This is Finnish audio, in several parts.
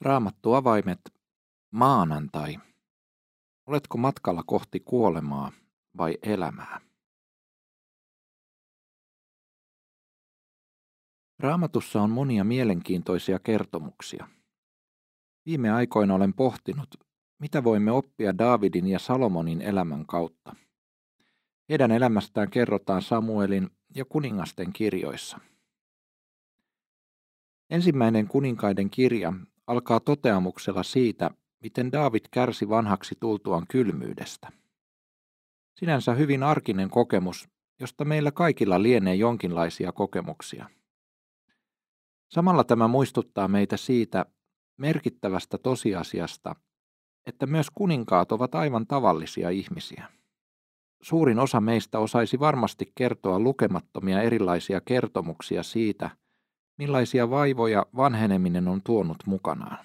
Raamattu avaimet maanantai. Oletko matkalla kohti kuolemaa vai elämää? Raamatussa on monia mielenkiintoisia kertomuksia. Viime aikoina olen pohtinut, mitä voimme oppia Daavidin ja Salomonin elämän kautta. Heidän elämästään kerrotaan Samuelin ja kuningasten kirjoissa. Ensimmäinen kuninkaiden kirja alkaa toteamuksella siitä, miten David kärsi vanhaksi tultuaan kylmyydestä. Sinänsä hyvin arkinen kokemus, josta meillä kaikilla lienee jonkinlaisia kokemuksia. Samalla tämä muistuttaa meitä siitä merkittävästä tosiasiasta, että myös kuninkaat ovat aivan tavallisia ihmisiä. Suurin osa meistä osaisi varmasti kertoa lukemattomia erilaisia kertomuksia siitä, millaisia vaivoja vanheneminen on tuonut mukanaan.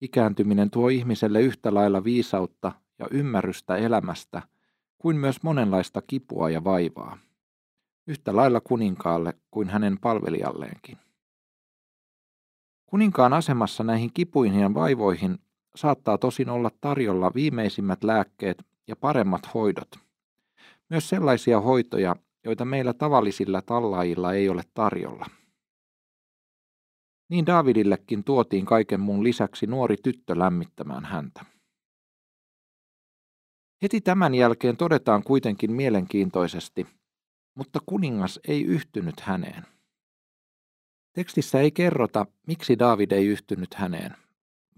Ikääntyminen tuo ihmiselle yhtä lailla viisautta ja ymmärrystä elämästä kuin myös monenlaista kipua ja vaivaa, yhtä lailla kuninkaalle kuin hänen palvelijalleenkin. Kuninkaan asemassa näihin kipuihin ja vaivoihin saattaa tosin olla tarjolla viimeisimmät lääkkeet ja paremmat hoidot. Myös sellaisia hoitoja, joita meillä tavallisilla tallaajilla ei ole tarjolla. Niin Davidillekin tuotiin kaiken muun lisäksi nuori tyttö lämmittämään häntä. Heti tämän jälkeen todetaan kuitenkin mielenkiintoisesti, mutta kuningas ei yhtynyt häneen. Tekstissä ei kerrota, miksi David ei yhtynyt häneen.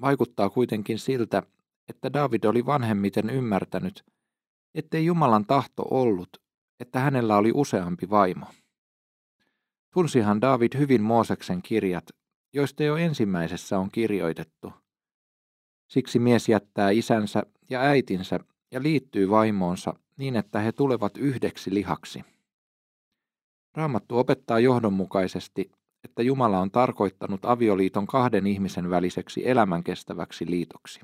Vaikuttaa kuitenkin siltä, että David oli vanhemmiten ymmärtänyt, ettei Jumalan tahto ollut, että hänellä oli useampi vaimo. Tunsihan David hyvin Mooseksen kirjat, joista jo ensimmäisessä on kirjoitettu. Siksi mies jättää isänsä ja äitinsä ja liittyy vaimoonsa niin, että he tulevat yhdeksi lihaksi. Raamattu opettaa johdonmukaisesti, että Jumala on tarkoittanut avioliiton kahden ihmisen väliseksi elämänkestäväksi liitoksi.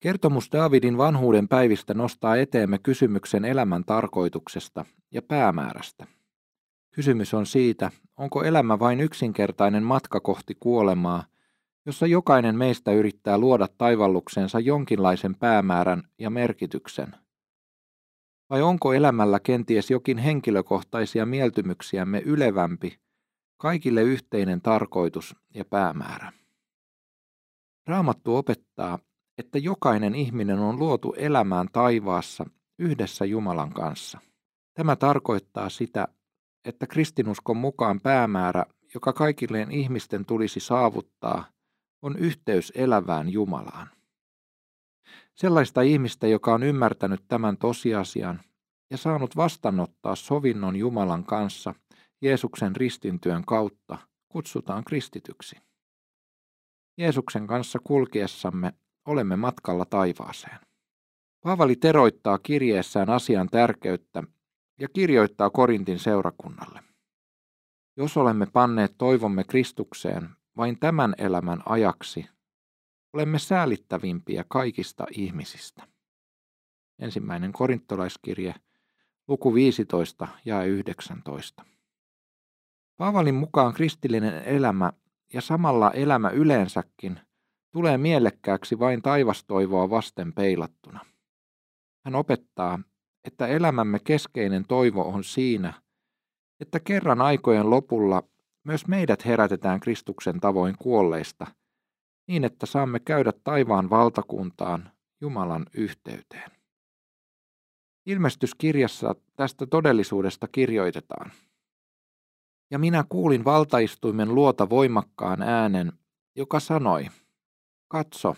Kertomus Daavidin vanhuuden päivistä nostaa eteemme kysymyksen elämän tarkoituksesta ja päämäärästä. Kysymys on siitä, onko elämä vain yksinkertainen matka kohti kuolemaa, jossa jokainen meistä yrittää luoda taivalluksensa jonkinlaisen päämäärän ja merkityksen. Vai onko elämällä kenties jokin henkilökohtaisia mieltymyksiämme ylevämpi, kaikille yhteinen tarkoitus ja päämäärä? Raamattu opettaa, että jokainen ihminen on luotu elämään taivaassa yhdessä Jumalan kanssa. Tämä tarkoittaa sitä, että kristinuskon mukaan päämäärä, joka kaikille ihmisten tulisi saavuttaa, on yhteys elävään Jumalaan. Sellaista ihmistä, joka on ymmärtänyt tämän tosiasian ja saanut vastanottaa sovinnon Jumalan kanssa Jeesuksen ristintyön kautta, kutsutaan kristityksi. Jeesuksen kanssa kulkiessamme olemme matkalla taivaaseen. Paavali teroittaa kirjeessään asian tärkeyttä ja kirjoittaa Korintin seurakunnalle. Jos olemme panneet toivomme Kristukseen vain tämän elämän ajaksi, olemme säälittävimpiä kaikista ihmisistä. Ensimmäinen korintolaiskirje, luku 15 ja 19. Paavalin mukaan kristillinen elämä ja samalla elämä yleensäkin tulee mielekkääksi vain taivastoivoa vasten peilattuna. Hän opettaa, että elämämme keskeinen toivo on siinä, että kerran aikojen lopulla myös meidät herätetään Kristuksen tavoin kuolleista, niin että saamme käydä taivaan valtakuntaan Jumalan yhteyteen. Ilmestyskirjassa tästä todellisuudesta kirjoitetaan. Ja minä kuulin valtaistuimen luota voimakkaan äänen, joka sanoi, Katso,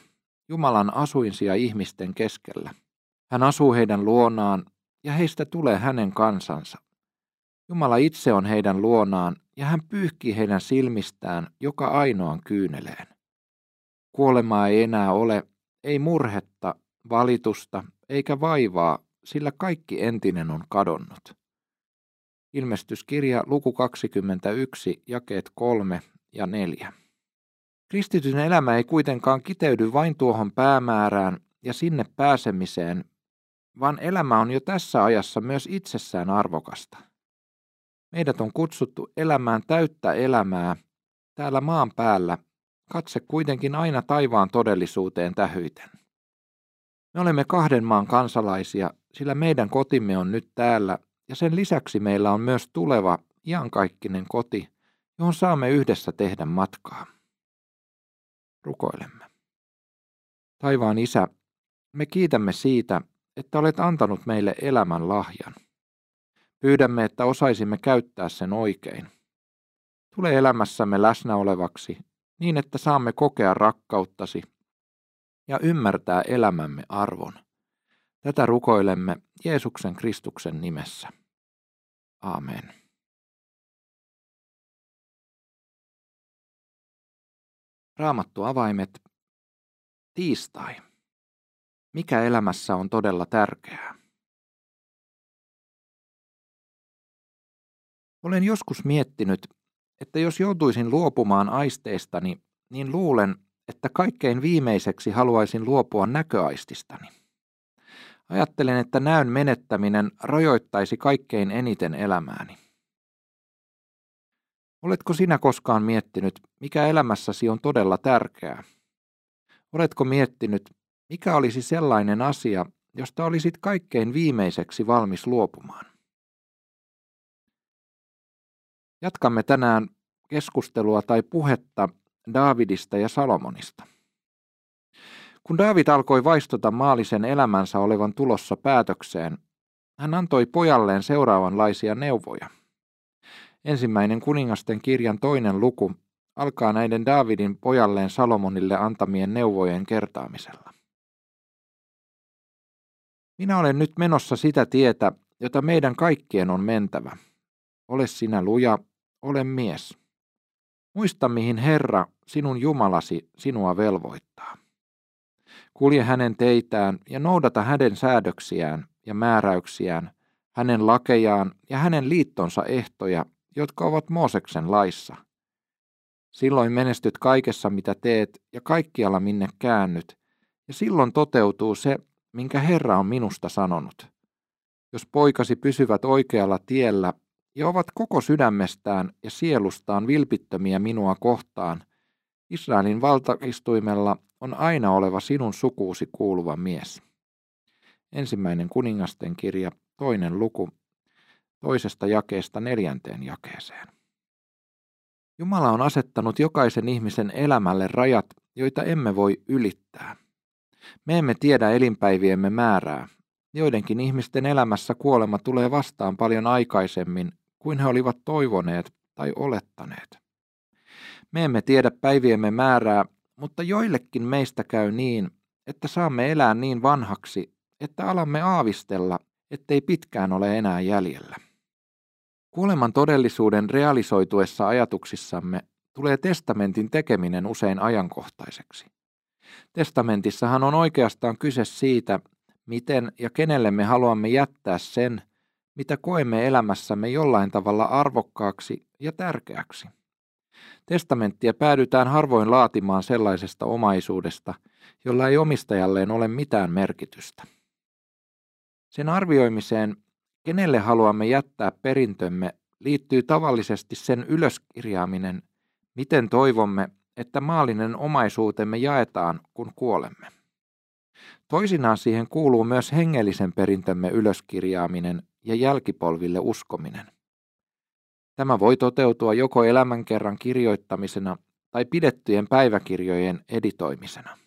Jumalan asuinsia ihmisten keskellä. Hän asuu heidän luonaan ja heistä tulee hänen kansansa. Jumala itse on heidän luonaan ja hän pyyhkii heidän silmistään joka ainoan kyyneleen. Kuolemaa ei enää ole, ei murhetta, valitusta eikä vaivaa, sillä kaikki entinen on kadonnut. Ilmestyskirja luku 21, jakeet 3 ja 4. Kristityn elämä ei kuitenkaan kiteydy vain tuohon päämäärään ja sinne pääsemiseen, vaan elämä on jo tässä ajassa myös itsessään arvokasta. Meidät on kutsuttu elämään täyttä elämää täällä maan päällä, katse kuitenkin aina taivaan todellisuuteen tähyiten. Me olemme kahden maan kansalaisia, sillä meidän kotimme on nyt täällä, ja sen lisäksi meillä on myös tuleva, iankaikkinen koti, johon saamme yhdessä tehdä matkaa. Rukoilemme. Taivaan Isä, me kiitämme siitä, että olet antanut meille elämän lahjan. Pyydämme, että osaisimme käyttää sen oikein. Tule elämässämme läsnä olevaksi niin, että saamme kokea rakkauttasi ja ymmärtää elämämme arvon. Tätä rukoilemme Jeesuksen Kristuksen nimessä. Amen. Raamattu avaimet. Tiistai. Mikä elämässä on todella tärkeää? Olen joskus miettinyt, että jos joutuisin luopumaan aisteistani, niin luulen, että kaikkein viimeiseksi haluaisin luopua näköaististani. Ajattelen, että näön menettäminen rajoittaisi kaikkein eniten elämääni. Oletko sinä koskaan miettinyt, mikä elämässäsi on todella tärkeää? Oletko miettinyt, mikä olisi sellainen asia, josta olisit kaikkein viimeiseksi valmis luopumaan? Jatkamme tänään keskustelua tai puhetta Daavidista ja Salomonista. Kun Daavid alkoi vaistota maallisen elämänsä olevan tulossa päätökseen, hän antoi pojalleen seuraavanlaisia neuvoja. Ensimmäinen kuningasten kirjan toinen luku alkaa näiden Daavidin pojalleen Salomonille antamien neuvojen kertaamisella. Minä olen nyt menossa sitä tietä, jota meidän kaikkien on mentävä. Ole sinä luja, ole mies. Muista, mihin Herra, sinun Jumalasi, sinua velvoittaa. Kulje hänen teitään ja noudata hänen säädöksiään ja määräyksiään, hänen lakejaan ja hänen liittonsa ehtoja, jotka ovat Mooseksen laissa. Silloin menestyt kaikessa, mitä teet, ja kaikkialla minne käännyt, ja silloin toteutuu se, minkä Herra on minusta sanonut. Jos poikasi pysyvät oikealla tiellä ja ovat koko sydämestään ja sielustaan vilpittömiä minua kohtaan, Israelin valtaistuimella on aina oleva sinun sukuusi kuuluva mies. Ensimmäinen kuningasten kirja, toinen luku, toisesta jakeesta neljänteen jakeeseen. Jumala on asettanut jokaisen ihmisen elämälle rajat, joita emme voi ylittää. Me emme tiedä elinpäiviemme määrää. Joidenkin ihmisten elämässä kuolema tulee vastaan paljon aikaisemmin kuin he olivat toivoneet tai olettaneet. Me emme tiedä päiviemme määrää, mutta joillekin meistä käy niin, että saamme elää niin vanhaksi, että alamme aavistella, ettei pitkään ole enää jäljellä. Kuoleman todellisuuden realisoituessa ajatuksissamme tulee testamentin tekeminen usein ajankohtaiseksi. Testamentissahan on oikeastaan kyse siitä, miten ja kenelle me haluamme jättää sen, mitä koemme elämässämme jollain tavalla arvokkaaksi ja tärkeäksi. Testamenttia päädytään harvoin laatimaan sellaisesta omaisuudesta, jolla ei omistajalleen ole mitään merkitystä. Sen arvioimiseen, kenelle haluamme jättää perintömme, liittyy tavallisesti sen ylöskirjaaminen, miten toivomme, että maallinen omaisuutemme jaetaan, kun kuolemme. Toisinaan siihen kuuluu myös hengellisen perintömme ylöskirjaaminen ja jälkipolville uskominen. Tämä voi toteutua joko elämänkerran kirjoittamisena tai pidettyjen päiväkirjojen editoimisena.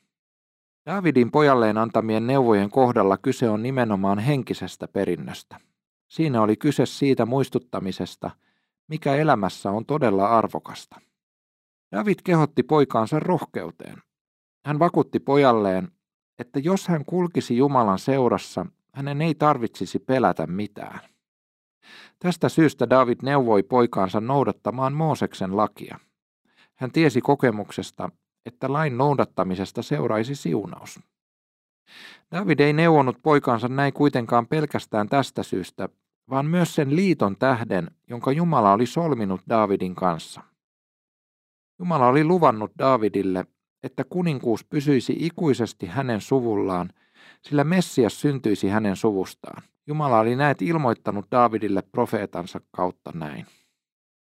Davidin pojalleen antamien neuvojen kohdalla kyse on nimenomaan henkisestä perinnöstä. Siinä oli kyse siitä muistuttamisesta, mikä elämässä on todella arvokasta. David kehotti poikaansa rohkeuteen. Hän vakuutti pojalleen, että jos hän kulkisi Jumalan seurassa, hänen ei tarvitsisi pelätä mitään. Tästä syystä David neuvoi poikaansa noudattamaan Mooseksen lakia. Hän tiesi kokemuksesta, että lain noudattamisesta seuraisi siunaus. David ei neuvonut poikaansa näin kuitenkaan pelkästään tästä syystä, vaan myös sen liiton tähden, jonka Jumala oli solminut Davidin kanssa. Jumala oli luvannut Davidille, että kuninkuus pysyisi ikuisesti hänen suvullaan, sillä Messias syntyisi hänen suvustaan. Jumala oli näet ilmoittanut Daavidille profeetansa kautta näin.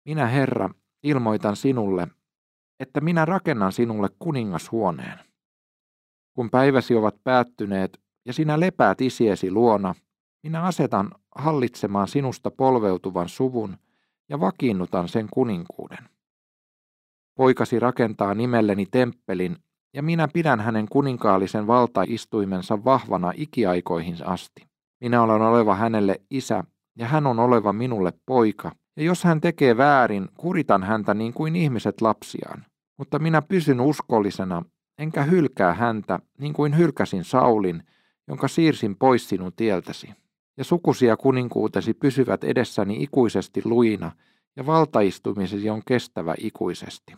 Minä, Herra, ilmoitan sinulle, että minä rakennan sinulle kuningashuoneen. Kun päiväsi ovat päättyneet ja sinä lepäät isiesi luona, minä asetan hallitsemaan sinusta polveutuvan suvun ja vakiinnutan sen kuninkuuden. Poikasi rakentaa nimelleni temppelin, ja minä pidän hänen kuninkaallisen valtaistuimensa vahvana ikiaikoihin asti. Minä olen oleva hänelle isä, ja hän on oleva minulle poika, ja jos hän tekee väärin, kuritan häntä niin kuin ihmiset lapsiaan. Mutta minä pysyn uskollisena, enkä hylkää häntä, niin kuin hylkäsin Saulin, jonka siirsin pois sinun tieltäsi. Ja sukusia kuninkuutesi pysyvät edessäni ikuisesti luina, ja valtaistumisesi on kestävä ikuisesti.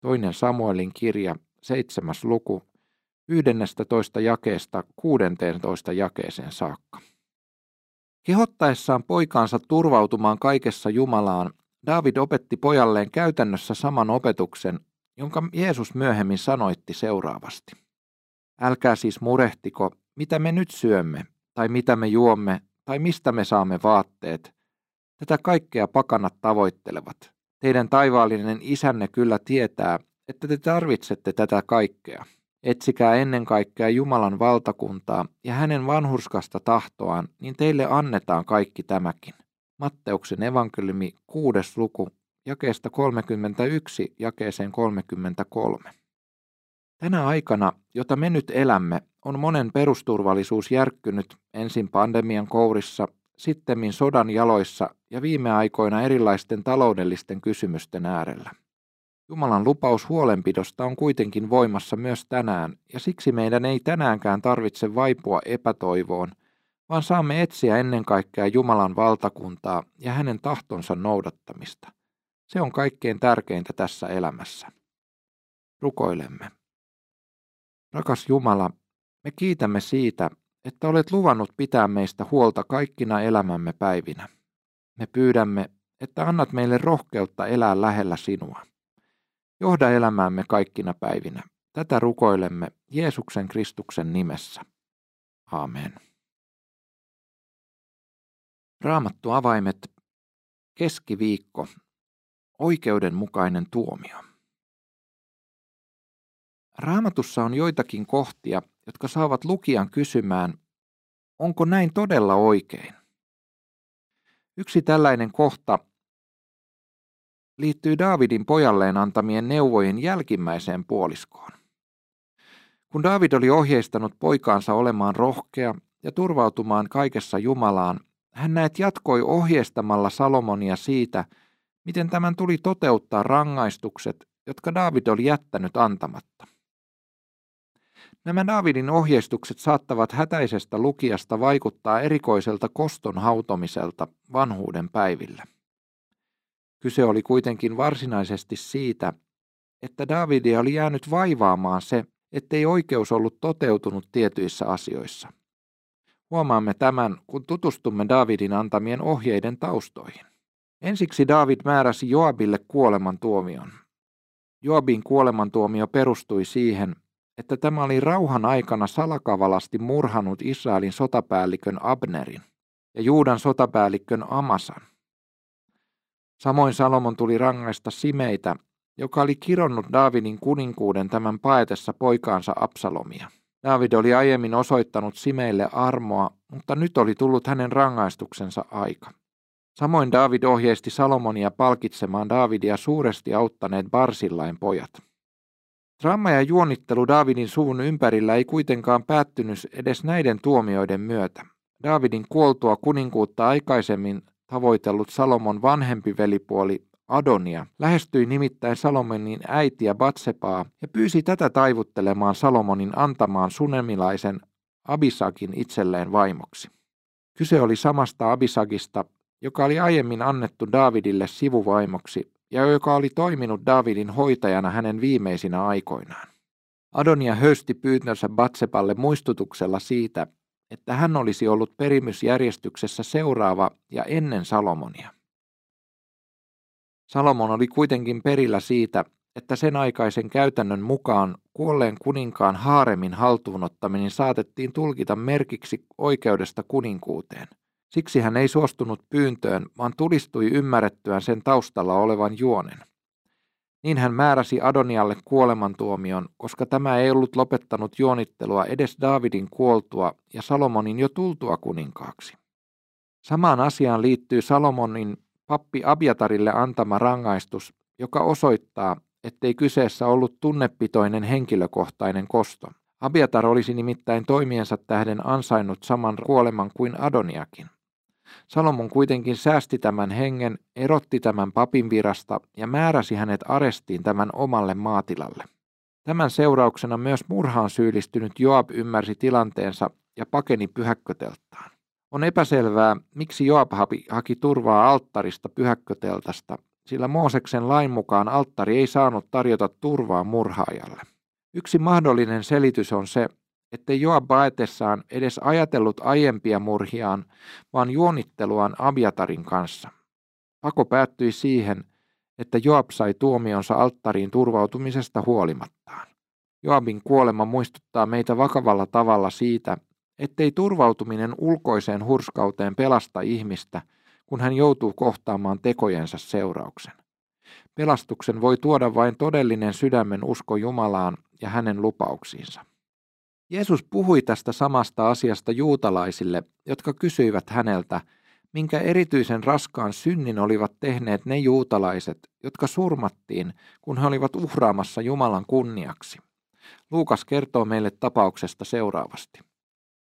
Toinen Samuelin kirja, seitsemäs luku, toista jakeesta toista jakeeseen saakka. Kehottaessaan poikaansa turvautumaan kaikessa Jumalaan, David opetti pojalleen käytännössä saman opetuksen, jonka Jeesus myöhemmin sanoitti seuraavasti. Älkää siis murehtiko, mitä me nyt syömme, tai mitä me juomme, tai mistä me saamme vaatteet. Tätä kaikkea pakanat tavoittelevat. Teidän taivaallinen isänne kyllä tietää, että te tarvitsette tätä kaikkea. Etsikää ennen kaikkea Jumalan valtakuntaa ja hänen vanhurskasta tahtoaan, niin teille annetaan kaikki tämäkin. Matteuksen evankeliumi kuudes luku, jakeesta 31 jakeeseen 33. Tänä aikana, jota me nyt elämme, on monen perusturvallisuus järkkynyt ensin pandemian kourissa, sittemmin sodan jaloissa ja viime aikoina erilaisten taloudellisten kysymysten äärellä. Jumalan lupaus huolenpidosta on kuitenkin voimassa myös tänään, ja siksi meidän ei tänäänkään tarvitse vaipua epätoivoon, vaan saamme etsiä ennen kaikkea Jumalan valtakuntaa ja hänen tahtonsa noudattamista. Se on kaikkein tärkeintä tässä elämässä. Rukoilemme. Rakas Jumala, me kiitämme siitä, että olet luvannut pitää meistä huolta kaikkina elämämme päivinä. Me pyydämme, että annat meille rohkeutta elää lähellä sinua. Johda elämäämme kaikkina päivinä. Tätä rukoilemme Jeesuksen Kristuksen nimessä. Amen. Raamattu avaimet. Keskiviikko. Oikeudenmukainen tuomio. Raamatussa on joitakin kohtia, jotka saavat lukijan kysymään, onko näin todella oikein? Yksi tällainen kohta liittyy Daavidin pojalleen antamien neuvojen jälkimmäiseen puoliskoon. Kun David oli ohjeistanut poikaansa olemaan rohkea ja turvautumaan kaikessa Jumalaan, hän näet jatkoi ohjeistamalla Salomonia siitä, miten tämän tuli toteuttaa rangaistukset, jotka David oli jättänyt antamatta. Nämä Davidin ohjeistukset saattavat hätäisestä lukijasta vaikuttaa erikoiselta koston hautomiselta vanhuuden päivillä. Kyse oli kuitenkin varsinaisesti siitä, että Davidia oli jäänyt vaivaamaan se, ettei oikeus ollut toteutunut tietyissä asioissa. Huomaamme tämän, kun tutustumme Davidin antamien ohjeiden taustoihin. Ensiksi David määräsi Joabille kuolemantuomion. Joabin kuolemantuomio perustui siihen, että tämä oli rauhan aikana salakavalasti murhanut Israelin sotapäällikön Abnerin ja Juudan sotapäällikön Amasan. Samoin Salomon tuli rangaista Simeitä, joka oli kironnut Daavidin kuninkuuden tämän paetessa poikaansa Absalomia. David oli aiemmin osoittanut Simeille armoa, mutta nyt oli tullut hänen rangaistuksensa aika. Samoin David ohjeisti Salomonia palkitsemaan Davidia suuresti auttaneet Barsillain pojat. Drama ja juonittelu Davidin suvun ympärillä ei kuitenkaan päättynyt edes näiden tuomioiden myötä. Davidin kuoltua kuninkuutta aikaisemmin tavoitellut Salomon vanhempi velipuoli Adonia lähestyi nimittäin Salomonin äitiä Batsepaa ja pyysi tätä taivuttelemaan Salomonin antamaan sunemilaisen Abisakin itselleen vaimoksi. Kyse oli samasta Abisagista, joka oli aiemmin annettu Davidille sivuvaimoksi ja joka oli toiminut Davidin hoitajana hänen viimeisinä aikoinaan. Adonia höysti pyyntönsä Batsepalle muistutuksella siitä, että hän olisi ollut perimysjärjestyksessä seuraava ja ennen Salomonia. Salomon oli kuitenkin perillä siitä, että sen aikaisen käytännön mukaan kuolleen kuninkaan haaremin haltuunottaminen saatettiin tulkita merkiksi oikeudesta kuninkuuteen. Siksi hän ei suostunut pyyntöön, vaan tulistui ymmärrettyään sen taustalla olevan juonen. Niin hän määräsi Adonialle kuolemantuomion, koska tämä ei ollut lopettanut juonittelua edes Daavidin kuoltua ja Salomonin jo tultua kuninkaaksi. Samaan asiaan liittyy Salomonin pappi Abiatarille antama rangaistus, joka osoittaa, ettei kyseessä ollut tunnepitoinen henkilökohtainen kosto. Abiatar olisi nimittäin toimiensa tähden ansainnut saman kuoleman kuin Adoniakin. Salomon kuitenkin säästi tämän hengen, erotti tämän papin virasta ja määräsi hänet arestiin tämän omalle maatilalle. Tämän seurauksena myös murhaan syyllistynyt Joab ymmärsi tilanteensa ja pakeni pyhäkköteltaan. On epäselvää, miksi Joab haki turvaa alttarista pyhäkköteltasta, sillä Mooseksen lain mukaan alttari ei saanut tarjota turvaa murhaajalle. Yksi mahdollinen selitys on se, ettei Joab baetessaan edes ajatellut aiempia murhiaan, vaan juonitteluaan Abiatarin kanssa. Pako päättyi siihen, että Joab sai tuomionsa alttariin turvautumisesta huolimattaan. Joabin kuolema muistuttaa meitä vakavalla tavalla siitä, ettei turvautuminen ulkoiseen hurskauteen pelasta ihmistä, kun hän joutuu kohtaamaan tekojensa seurauksen. Pelastuksen voi tuoda vain todellinen sydämen usko Jumalaan ja hänen lupauksiinsa. Jeesus puhui tästä samasta asiasta juutalaisille, jotka kysyivät häneltä, minkä erityisen raskaan synnin olivat tehneet ne juutalaiset, jotka surmattiin, kun he olivat uhraamassa Jumalan kunniaksi. Luukas kertoo meille tapauksesta seuraavasti.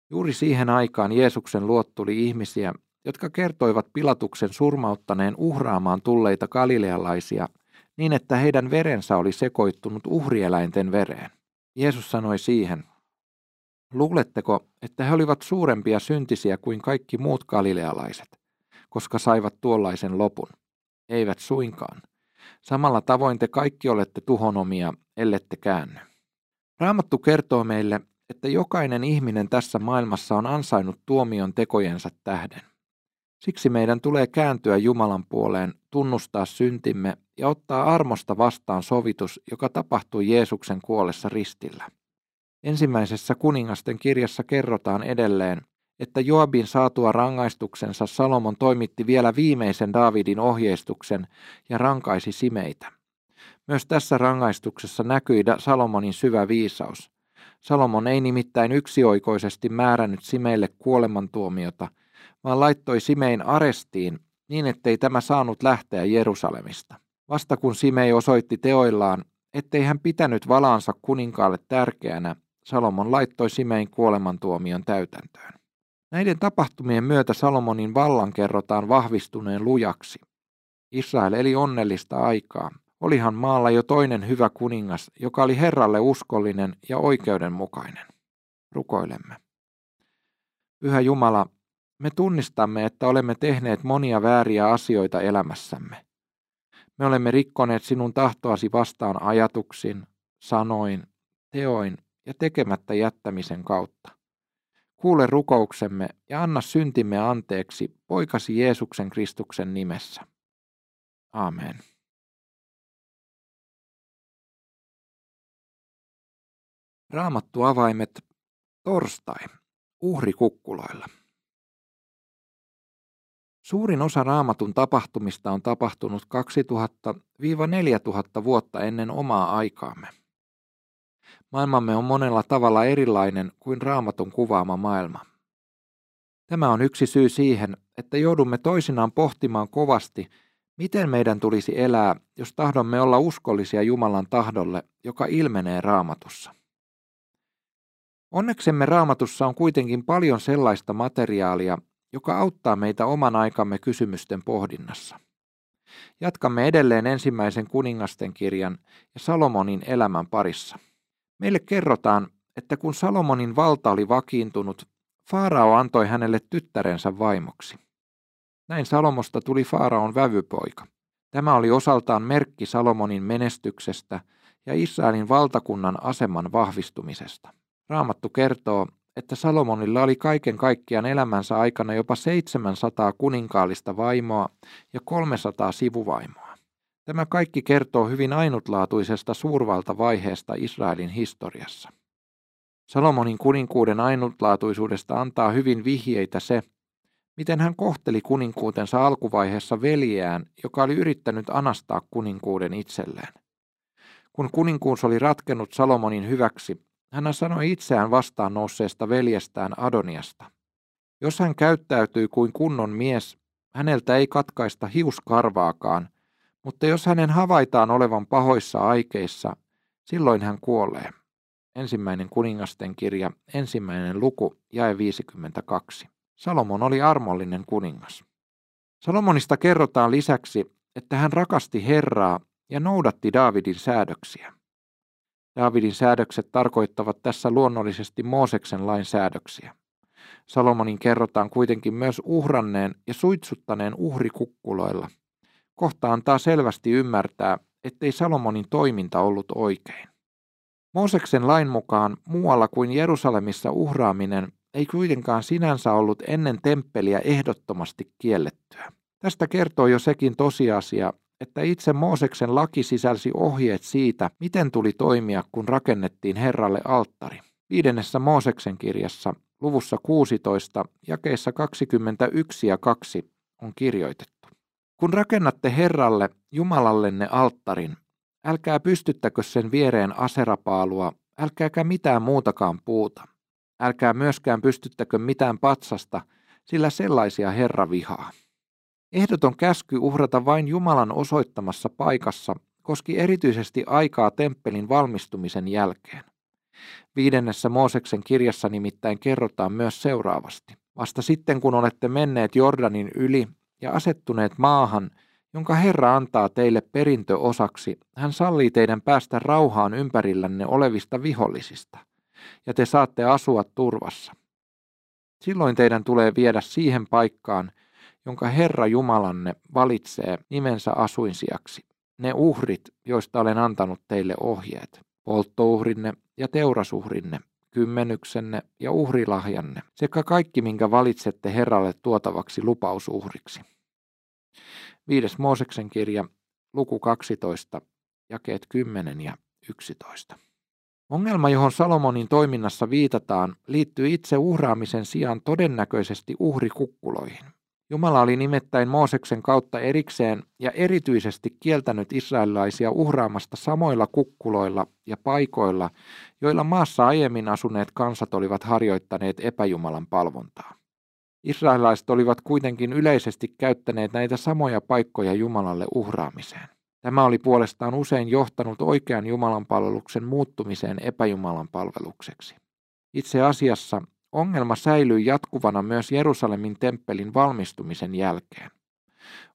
Juuri siihen aikaan Jeesuksen luot tuli ihmisiä, jotka kertoivat Pilatuksen surmauttaneen uhraamaan tulleita galilealaisia niin, että heidän verensä oli sekoittunut uhrieläinten vereen. Jeesus sanoi siihen, Luuletteko, että he olivat suurempia syntisiä kuin kaikki muut galilealaiset, koska saivat tuollaisen lopun? Eivät suinkaan. Samalla tavoin te kaikki olette tuhonomia, ellette käänny. Raamattu kertoo meille, että jokainen ihminen tässä maailmassa on ansainnut tuomion tekojensa tähden. Siksi meidän tulee kääntyä Jumalan puoleen, tunnustaa syntimme ja ottaa armosta vastaan sovitus, joka tapahtui Jeesuksen kuolessa ristillä. Ensimmäisessä kuningasten kirjassa kerrotaan edelleen, että Joabin saatua rangaistuksensa Salomon toimitti vielä viimeisen Daavidin ohjeistuksen ja rankaisi simeitä. Myös tässä rangaistuksessa näkyi Salomonin syvä viisaus. Salomon ei nimittäin yksioikoisesti määrännyt Simeille kuolemantuomiota, vaan laittoi Simein arestiin niin, ettei tämä saanut lähteä Jerusalemista. Vasta kun Simei osoitti teoillaan, ettei hän pitänyt valaansa kuninkaalle tärkeänä, Salomon laittoi Simein kuolemantuomion täytäntöön. Näiden tapahtumien myötä Salomonin vallan kerrotaan vahvistuneen lujaksi. Israel eli onnellista aikaa. Olihan maalla jo toinen hyvä kuningas, joka oli Herralle uskollinen ja oikeudenmukainen. Rukoilemme. Pyhä Jumala, me tunnistamme, että olemme tehneet monia vääriä asioita elämässämme. Me olemme rikkoneet sinun tahtoasi vastaan ajatuksin, sanoin, teoin ja tekemättä jättämisen kautta. Kuule rukouksemme ja anna syntimme anteeksi poikasi Jeesuksen Kristuksen nimessä. Amen. Raamattu avaimet torstai uhrikukkuloilla. Suurin osa raamatun tapahtumista on tapahtunut 2000-4000 vuotta ennen omaa aikaamme. Maailmamme on monella tavalla erilainen kuin raamatun kuvaama maailma. Tämä on yksi syy siihen, että joudumme toisinaan pohtimaan kovasti, miten meidän tulisi elää, jos tahdomme olla uskollisia Jumalan tahdolle, joka ilmenee raamatussa. Onneksemme raamatussa on kuitenkin paljon sellaista materiaalia, joka auttaa meitä oman aikamme kysymysten pohdinnassa. Jatkamme edelleen ensimmäisen kuningasten kirjan ja Salomonin elämän parissa. Meille kerrotaan, että kun Salomonin valta oli vakiintunut, Faarao antoi hänelle tyttärensä vaimoksi. Näin Salomosta tuli Faaraon vävypoika. Tämä oli osaltaan merkki Salomonin menestyksestä ja Israelin valtakunnan aseman vahvistumisesta. Raamattu kertoo, että Salomonilla oli kaiken kaikkiaan elämänsä aikana jopa 700 kuninkaallista vaimoa ja 300 sivuvaimoa. Tämä kaikki kertoo hyvin ainutlaatuisesta suurvaltavaiheesta Israelin historiassa. Salomonin kuninkuuden ainutlaatuisuudesta antaa hyvin vihjeitä se, miten hän kohteli kuninkuutensa alkuvaiheessa veljeään, joka oli yrittänyt anastaa kuninkuuden itselleen. Kun kuninkuus oli ratkennut Salomonin hyväksi, hän sanoi itseään vastaan nousseesta veljestään Adoniasta. Jos hän käyttäytyy kuin kunnon mies, häneltä ei katkaista hiuskarvaakaan, mutta jos hänen havaitaan olevan pahoissa aikeissa, silloin hän kuolee. Ensimmäinen kuningasten kirja, ensimmäinen luku, jae 52. Salomon oli armollinen kuningas. Salomonista kerrotaan lisäksi, että hän rakasti Herraa ja noudatti Daavidin säädöksiä. Daavidin säädökset tarkoittavat tässä luonnollisesti Mooseksen lain säädöksiä. Salomonin kerrotaan kuitenkin myös uhranneen ja suitsuttaneen uhrikukkuloilla. Kohta antaa selvästi ymmärtää, ettei Salomonin toiminta ollut oikein. Mooseksen lain mukaan muualla kuin Jerusalemissa uhraaminen ei kuitenkaan sinänsä ollut ennen temppeliä ehdottomasti kiellettyä. Tästä kertoo jo sekin tosiasia, että itse Mooseksen laki sisälsi ohjeet siitä, miten tuli toimia, kun rakennettiin Herralle alttari. Viidennessä Mooseksen kirjassa, luvussa 16, jakeissa 21 ja 2 on kirjoitettu. Kun rakennatte Herralle, Jumalallenne alttarin, älkää pystyttäkö sen viereen aserapaalua, älkääkä mitään muutakaan puuta. Älkää myöskään pystyttäkö mitään patsasta, sillä sellaisia Herra vihaa. Ehdoton käsky uhrata vain Jumalan osoittamassa paikassa koski erityisesti aikaa temppelin valmistumisen jälkeen. Viidennessä Mooseksen kirjassa nimittäin kerrotaan myös seuraavasti. Vasta sitten kun olette menneet Jordanin yli ja asettuneet maahan, jonka Herra antaa teille perintöosaksi, hän sallii teidän päästä rauhaan ympärillänne olevista vihollisista, ja te saatte asua turvassa. Silloin teidän tulee viedä siihen paikkaan, jonka Herra Jumalanne valitsee nimensä asuinsiaksi, ne uhrit, joista olen antanut teille ohjeet, polttouhrinne ja teurasuhrinne, kymmenyksenne ja uhrilahjanne, sekä kaikki, minkä valitsette Herralle tuotavaksi lupausuhriksi. Viides Mooseksen kirja, luku 12, jakeet 10 ja 11. Ongelma, johon Salomonin toiminnassa viitataan, liittyy itse uhraamisen sijaan todennäköisesti uhrikukkuloihin. Jumala oli nimittäin Mooseksen kautta erikseen ja erityisesti kieltänyt israelilaisia uhraamasta samoilla kukkuloilla ja paikoilla, joilla maassa aiemmin asuneet kansat olivat harjoittaneet epäjumalan palvontaa. Israelilaiset olivat kuitenkin yleisesti käyttäneet näitä samoja paikkoja Jumalalle uhraamiseen. Tämä oli puolestaan usein johtanut oikean Jumalan palveluksen muuttumiseen epäjumalan palvelukseksi. Itse asiassa Ongelma säilyi jatkuvana myös Jerusalemin temppelin valmistumisen jälkeen.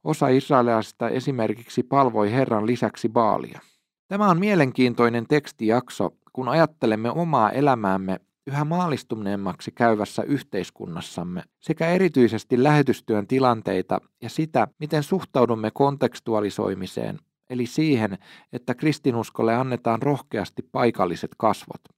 Osa israelilaisista esimerkiksi palvoi Herran lisäksi Baalia. Tämä on mielenkiintoinen tekstijakso, kun ajattelemme omaa elämäämme yhä maalistuneemmaksi käyvässä yhteiskunnassamme sekä erityisesti lähetystyön tilanteita ja sitä, miten suhtaudumme kontekstualisoimiseen, eli siihen, että kristinuskolle annetaan rohkeasti paikalliset kasvot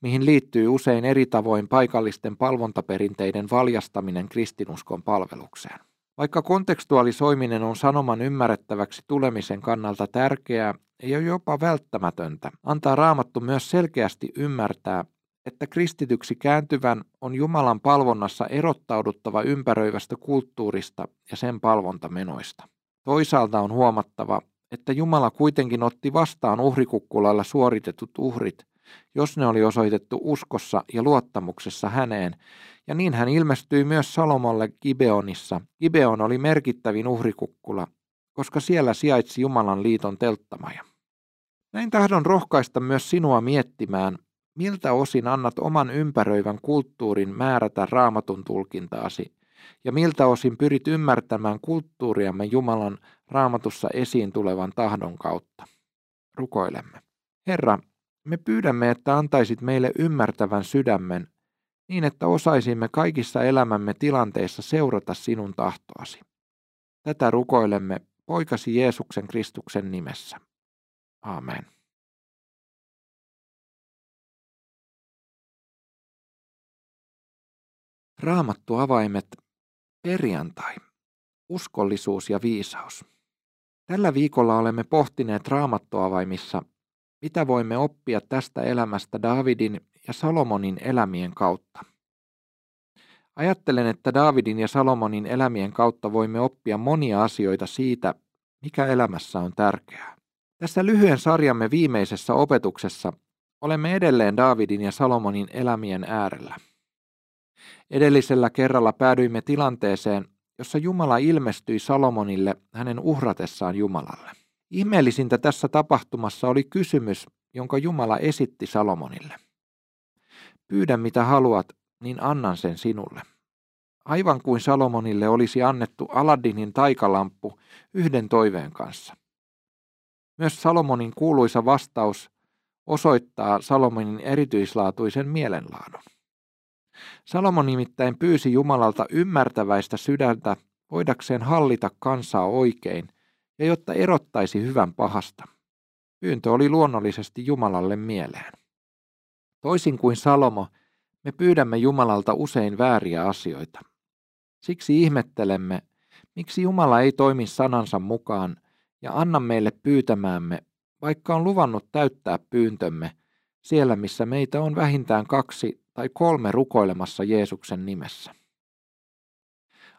mihin liittyy usein eri tavoin paikallisten palvontaperinteiden valjastaminen kristinuskon palvelukseen. Vaikka kontekstualisoiminen on sanoman ymmärrettäväksi tulemisen kannalta tärkeää ja jopa välttämätöntä, antaa raamattu myös selkeästi ymmärtää, että kristityksi kääntyvän on Jumalan palvonnassa erottauduttava ympäröivästä kulttuurista ja sen palvontamenoista. Toisaalta on huomattava, että Jumala kuitenkin otti vastaan uhrikukkulalla suoritetut uhrit jos ne oli osoitettu uskossa ja luottamuksessa häneen, ja niin hän ilmestyi myös Salomolle Gibeonissa. Gibeon oli merkittävin uhrikukkula, koska siellä sijaitsi Jumalan liiton telttamaja. Näin tahdon rohkaista myös sinua miettimään, miltä osin annat oman ympäröivän kulttuurin määrätä raamatun tulkintaasi, ja miltä osin pyrit ymmärtämään kulttuuriamme Jumalan raamatussa esiin tulevan tahdon kautta. Rukoilemme. Herra, me pyydämme, että antaisit meille ymmärtävän sydämen, niin että osaisimme kaikissa elämämme tilanteissa seurata sinun tahtoasi. Tätä rukoilemme poikasi Jeesuksen Kristuksen nimessä. Amen. Raamattu avaimet perjantai, uskollisuus ja viisaus. Tällä viikolla olemme pohtineet raamattuavaimissa mitä voimme oppia tästä elämästä Davidin ja Salomonin elämien kautta? Ajattelen, että Davidin ja Salomonin elämien kautta voimme oppia monia asioita siitä, mikä elämässä on tärkeää. Tässä lyhyen sarjamme viimeisessä opetuksessa olemme edelleen Daavidin ja Salomonin elämien äärellä. Edellisellä kerralla päädyimme tilanteeseen, jossa Jumala ilmestyi Salomonille hänen uhratessaan Jumalalle. Ihmeellisintä tässä tapahtumassa oli kysymys, jonka Jumala esitti Salomonille. Pyydä mitä haluat, niin annan sen sinulle. Aivan kuin Salomonille olisi annettu Aladdinin taikalamppu yhden toiveen kanssa. Myös Salomonin kuuluisa vastaus osoittaa Salomonin erityislaatuisen mielenlaadun. Salomon nimittäin pyysi Jumalalta ymmärtäväistä sydäntä voidakseen hallita kansaa oikein ja jotta erottaisi hyvän pahasta. Pyyntö oli luonnollisesti Jumalalle mieleen. Toisin kuin Salomo, me pyydämme Jumalalta usein vääriä asioita. Siksi ihmettelemme, miksi Jumala ei toimi sanansa mukaan ja anna meille pyytämäämme, vaikka on luvannut täyttää pyyntömme siellä, missä meitä on vähintään kaksi tai kolme rukoilemassa Jeesuksen nimessä.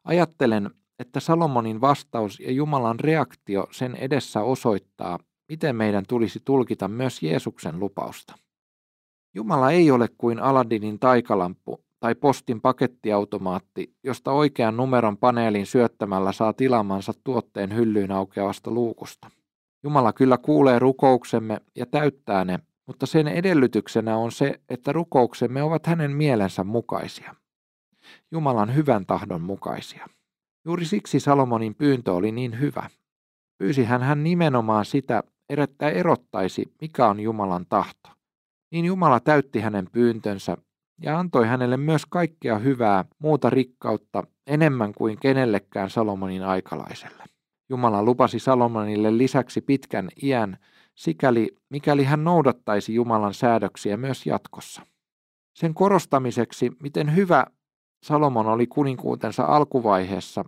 Ajattelen, että Salomonin vastaus ja Jumalan reaktio sen edessä osoittaa, miten meidän tulisi tulkita myös Jeesuksen lupausta. Jumala ei ole kuin Aladdinin taikalamppu tai postin pakettiautomaatti, josta oikean numeron paneelin syöttämällä saa tilamansa tuotteen hyllyyn aukeavasta luukusta. Jumala kyllä kuulee rukouksemme ja täyttää ne, mutta sen edellytyksenä on se, että rukouksemme ovat hänen mielensä mukaisia. Jumalan hyvän tahdon mukaisia. Juuri siksi Salomonin pyyntö oli niin hyvä. Pyysi hän hän nimenomaan sitä, että erottaisi, mikä on Jumalan tahto. Niin Jumala täytti hänen pyyntönsä ja antoi hänelle myös kaikkea hyvää, muuta rikkautta, enemmän kuin kenellekään Salomonin aikalaiselle. Jumala lupasi Salomonille lisäksi pitkän iän, sikäli mikäli hän noudattaisi Jumalan säädöksiä myös jatkossa. Sen korostamiseksi, miten hyvä Salomon oli kuninkuutensa alkuvaiheessa,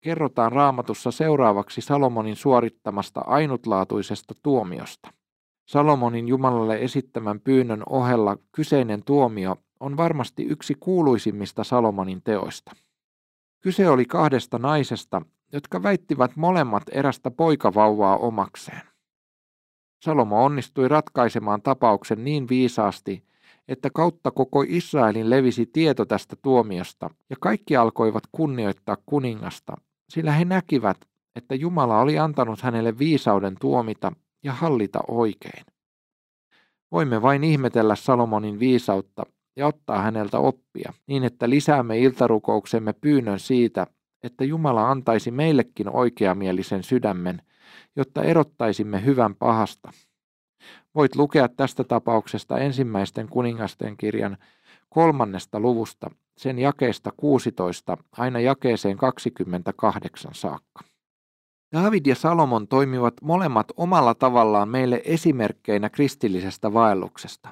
kerrotaan raamatussa seuraavaksi Salomonin suorittamasta ainutlaatuisesta tuomiosta. Salomonin Jumalalle esittämän pyynnön ohella kyseinen tuomio on varmasti yksi kuuluisimmista Salomonin teoista. Kyse oli kahdesta naisesta, jotka väittivät molemmat erästä poikavauvaa omakseen. Salomo onnistui ratkaisemaan tapauksen niin viisaasti, että kautta koko Israelin levisi tieto tästä tuomiosta, ja kaikki alkoivat kunnioittaa kuningasta, sillä he näkivät, että Jumala oli antanut hänelle viisauden tuomita ja hallita oikein. Voimme vain ihmetellä Salomonin viisautta ja ottaa häneltä oppia, niin että lisäämme iltarukouksemme pyynnön siitä, että Jumala antaisi meillekin oikeamielisen sydämen, jotta erottaisimme hyvän pahasta. Voit lukea tästä tapauksesta ensimmäisten kuningasten kirjan kolmannesta luvusta, sen jakeesta 16 aina jakeeseen 28 saakka. David ja Salomon toimivat molemmat omalla tavallaan meille esimerkkeinä kristillisestä vaelluksesta.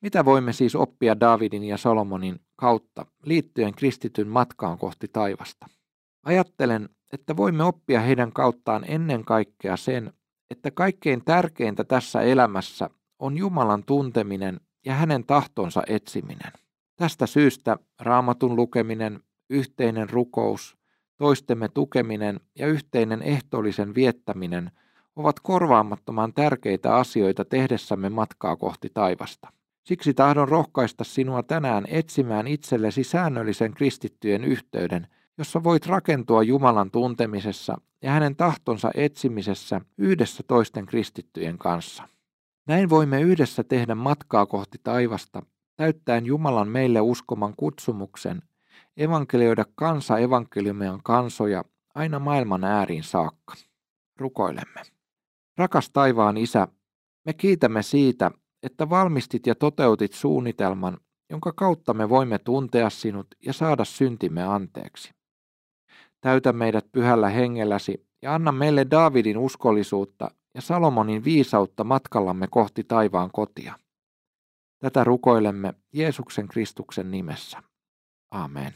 Mitä voimme siis oppia Davidin ja Salomonin kautta liittyen kristityn matkaan kohti taivasta? Ajattelen, että voimme oppia heidän kauttaan ennen kaikkea sen, että kaikkein tärkeintä tässä elämässä on Jumalan tunteminen ja hänen tahtonsa etsiminen. Tästä syystä raamatun lukeminen, yhteinen rukous, toistemme tukeminen ja yhteinen ehtoollisen viettäminen ovat korvaamattoman tärkeitä asioita tehdessämme matkaa kohti taivasta. Siksi tahdon rohkaista sinua tänään etsimään itsellesi säännöllisen kristittyjen yhteyden, jossa voit rakentua Jumalan tuntemisessa ja hänen tahtonsa etsimisessä yhdessä toisten kristittyjen kanssa. Näin voimme yhdessä tehdä matkaa kohti taivasta, täyttäen Jumalan meille uskoman kutsumuksen, evankelioida kansa evankeliumian kansoja aina maailman ääriin saakka. Rukoilemme. Rakas taivaan Isä, me kiitämme siitä, että valmistit ja toteutit suunnitelman, jonka kautta me voimme tuntea sinut ja saada syntimme anteeksi. Täytä meidät pyhällä hengelläsi ja anna meille Daavidin uskollisuutta ja Salomonin viisautta matkallamme kohti taivaan kotia. Tätä rukoilemme Jeesuksen Kristuksen nimessä. Amen.